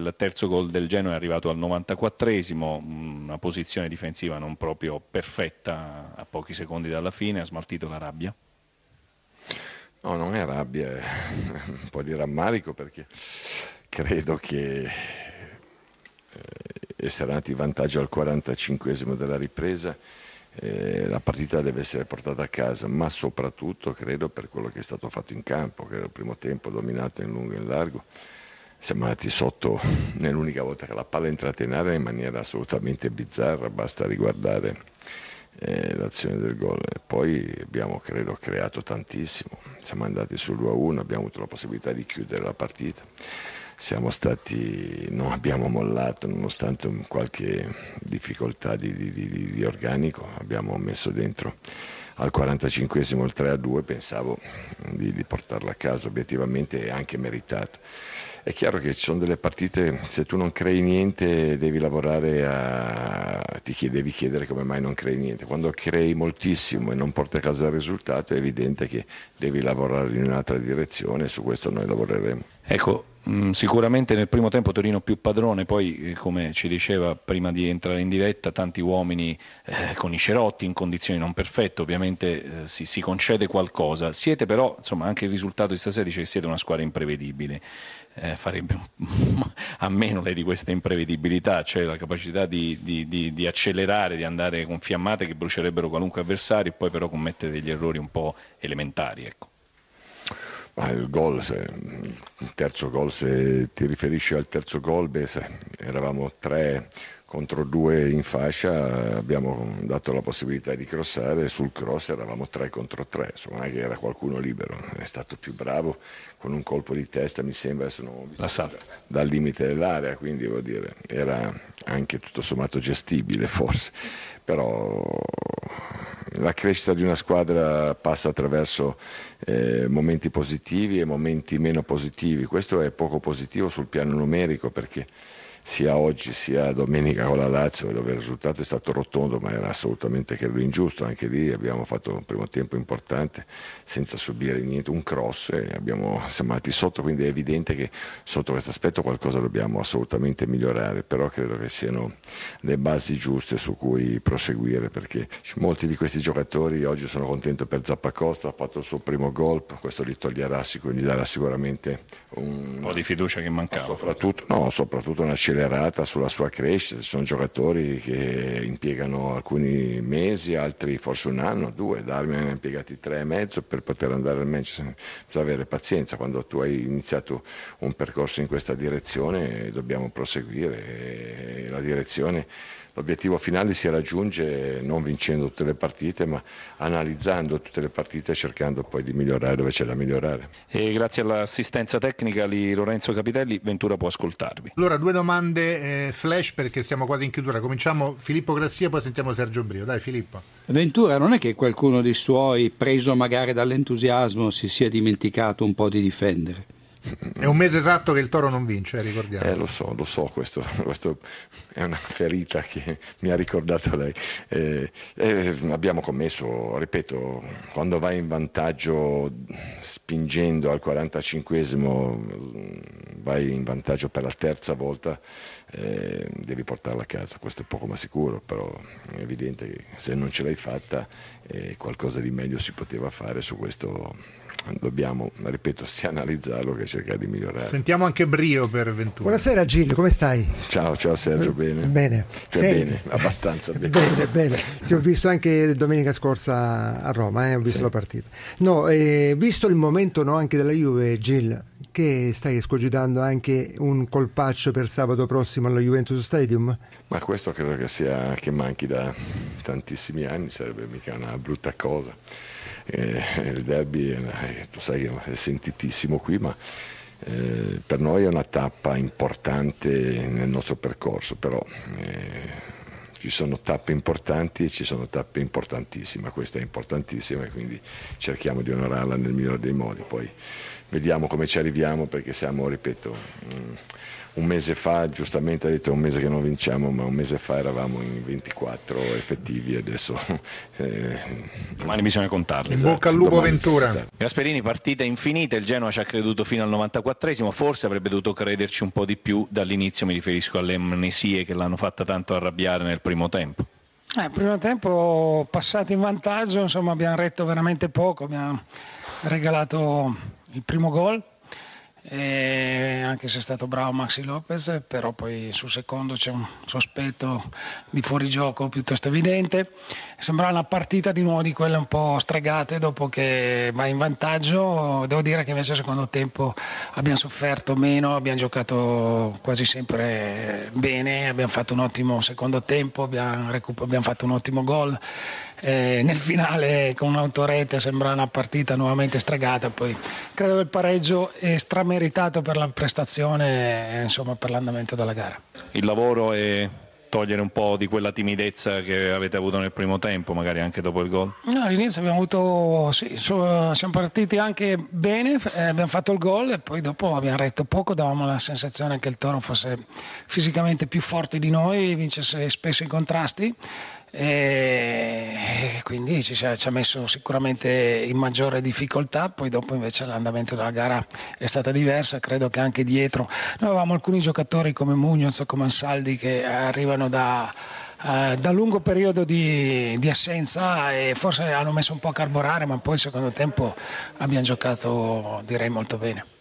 Il terzo gol del Genoa è arrivato al 94esimo, una posizione difensiva non proprio perfetta a pochi secondi dalla fine, ha smaltito la rabbia. No, non è rabbia, è un po' di rammarico perché credo che eh, essere andati in vantaggio al 45esimo della ripresa eh, la partita deve essere portata a casa, ma soprattutto credo per quello che è stato fatto in campo, che era il primo tempo dominato in lungo e in largo siamo andati sotto nell'unica volta che la palla è entrata in area in maniera assolutamente bizzarra, basta riguardare eh, l'azione del gol. Poi abbiamo, credo, creato tantissimo, siamo andati sul 2-1, abbiamo avuto la possibilità di chiudere la partita. Siamo stati, non abbiamo mollato nonostante qualche difficoltà di, di, di, di organico, abbiamo messo dentro al 45esimo il 3-2, pensavo di, di portarla a casa, obiettivamente è anche meritato. È chiaro che ci sono delle partite, se tu non crei niente devi lavorare a... ti chied- devi chiedere come mai non crei niente. Quando crei moltissimo e non porti a casa il risultato è evidente che devi lavorare in un'altra direzione e su questo noi lavoreremo. Ecco, sicuramente nel primo tempo Torino più padrone, poi eh, come ci diceva prima di entrare in diretta, tanti uomini eh, con i cerotti in condizioni non perfette, ovviamente eh, si, si, concede qualcosa. Siete però, insomma, anche il risultato di stasera dice che siete una squadra imprevedibile. Eh, farebbe a meno lei di questa imprevedibilità, cioè la capacità di, di, di, di, accelerare, di andare con fiammate che brucierebbero qualunque avversario e poi però commettere degli errori un po' elementari. Ecco. Ma il gol, se, il terzo gol, se ti riferisci al terzo gol, beh, eravamo tre contro due in fascia abbiamo dato la possibilità di crossare, sul cross eravamo tre contro tre, insomma non è che era qualcuno libero, è stato più bravo con un colpo di testa mi sembra, visto da, dal limite dell'area, quindi vuol dire era anche tutto sommato gestibile forse, però la crescita di una squadra passa attraverso eh, momenti positivi e momenti meno positivi, questo è poco positivo sul piano numerico perché sia oggi sia domenica con la Lazio dove il risultato è stato rotondo ma era assolutamente credo ingiusto, anche lì abbiamo fatto un primo tempo importante senza subire niente, un cross e abbiamo, siamo andati sotto, quindi è evidente che sotto questo aspetto qualcosa dobbiamo assolutamente migliorare, però credo che siano le basi giuste su cui proseguire perché molti di questi giocatori oggi sono contento per Zappacosta, ha fatto il suo primo gol, questo gli toglierà, gli darà sicuramente un, po' di fiducia che mancava. Soprattutto, no, soprattutto una accelerata sulla sua crescita, ci sono giocatori che impiegano alcuni mesi, altri forse un anno, due, Darmian ha impiegati tre e mezzo per poter andare al Manchester, bisogna avere pazienza, quando tu hai iniziato un percorso in questa direzione dobbiamo proseguire, la direzione l'obiettivo finale si raggiunge non vincendo tutte le partite, ma analizzando tutte le partite e cercando poi di migliorare dove c'è da migliorare. E grazie all'assistenza tecnica di Lorenzo Capitelli, Ventura può ascoltarvi. Allora, due domande eh, flash perché siamo quasi in chiusura. Cominciamo Filippo Grassia, poi sentiamo Sergio Brio. Dai Filippo. Ventura, non è che qualcuno dei suoi, preso magari dall'entusiasmo, si sia dimenticato un po' di difendere? È un mese esatto che il Toro non vince, eh, ricordiamo. Eh, lo so, lo so, questo, questo, è una ferita che mi ha ricordato lei. Eh, eh, abbiamo commesso, ripeto, quando vai in vantaggio spingendo al 45esimo, vai in vantaggio per la terza volta, eh, devi portarla a casa. Questo è poco ma sicuro, però è evidente che se non ce l'hai fatta eh, qualcosa di meglio si poteva fare su questo dobbiamo, ripeto, sia analizzarlo che cercare di migliorare. Sentiamo anche Brio per Ventura. Buonasera Gillo, come stai? Ciao, ciao Sergio, bene. Bene. Cioè, bene, abbastanza bene. Bene, bene. Ti ho visto anche domenica scorsa a Roma, eh? ho visto sì. la partita. No, eh, visto il momento no, anche della Juve, Gil, che stai escogitando anche un colpaccio per sabato prossimo alla Juventus Stadium? Ma questo credo che sia che manchi da tantissimi anni, sarebbe mica una brutta cosa eh, il derby eh, tu sai è sentitissimo qui, ma eh, per noi è una tappa importante nel nostro percorso, però eh, ci sono tappe importanti e ci sono tappe importantissime, questa è importantissima e quindi cerchiamo di onorarla nel migliore dei modi, poi vediamo come ci arriviamo perché siamo, ripeto, un mese fa, giustamente ha detto un mese che non vinciamo, ma un mese fa eravamo in 24 effettivi, adesso... Eh, domani bisogna contarli. In bocca al lupo domani, Ventura. Gasperini, partita infinita, il Genoa ci ha creduto fino al 94esimo, forse avrebbe dovuto crederci un po' di più dall'inizio, mi riferisco alle amnesie che l'hanno fatta tanto arrabbiare nel primo tempo. Eh, primo tempo passato in vantaggio, insomma abbiamo retto veramente poco, abbiamo regalato il primo gol e anche se è stato bravo Maxi Lopez, però poi sul secondo c'è un sospetto di fuorigioco piuttosto evidente. Sembra una partita di nuovo di quelle un po' stregate dopo che va in vantaggio. Devo dire che invece al secondo tempo abbiamo sofferto meno, abbiamo giocato quasi sempre bene, abbiamo fatto un ottimo secondo tempo, abbiamo, recuper- abbiamo fatto un ottimo gol. Eh, nel finale con un'autorete sembra una partita nuovamente stregata, poi credo il pareggio è strameritato per la prestazione e insomma, per l'andamento della gara. Il lavoro è togliere un po' di quella timidezza che avete avuto nel primo tempo, magari anche dopo il gol? No, all'inizio abbiamo avuto, sì, siamo partiti anche bene, eh, abbiamo fatto il gol e poi dopo abbiamo retto poco, davamo la sensazione che il Toro fosse fisicamente più forte di noi, vincesse spesso i contrasti e quindi ci, ci, ha messo sicuramente in maggiore difficoltà, poi dopo invece l'andamento della gara è stata diversa, credo che anche dietro noi avevamo alcuni giocatori come Munoz, come Ansaldi che arrivano da, uh, da lungo periodo di, di, assenza e forse hanno messo un po' a carburare, ma poi il secondo tempo abbiamo giocato direi molto bene.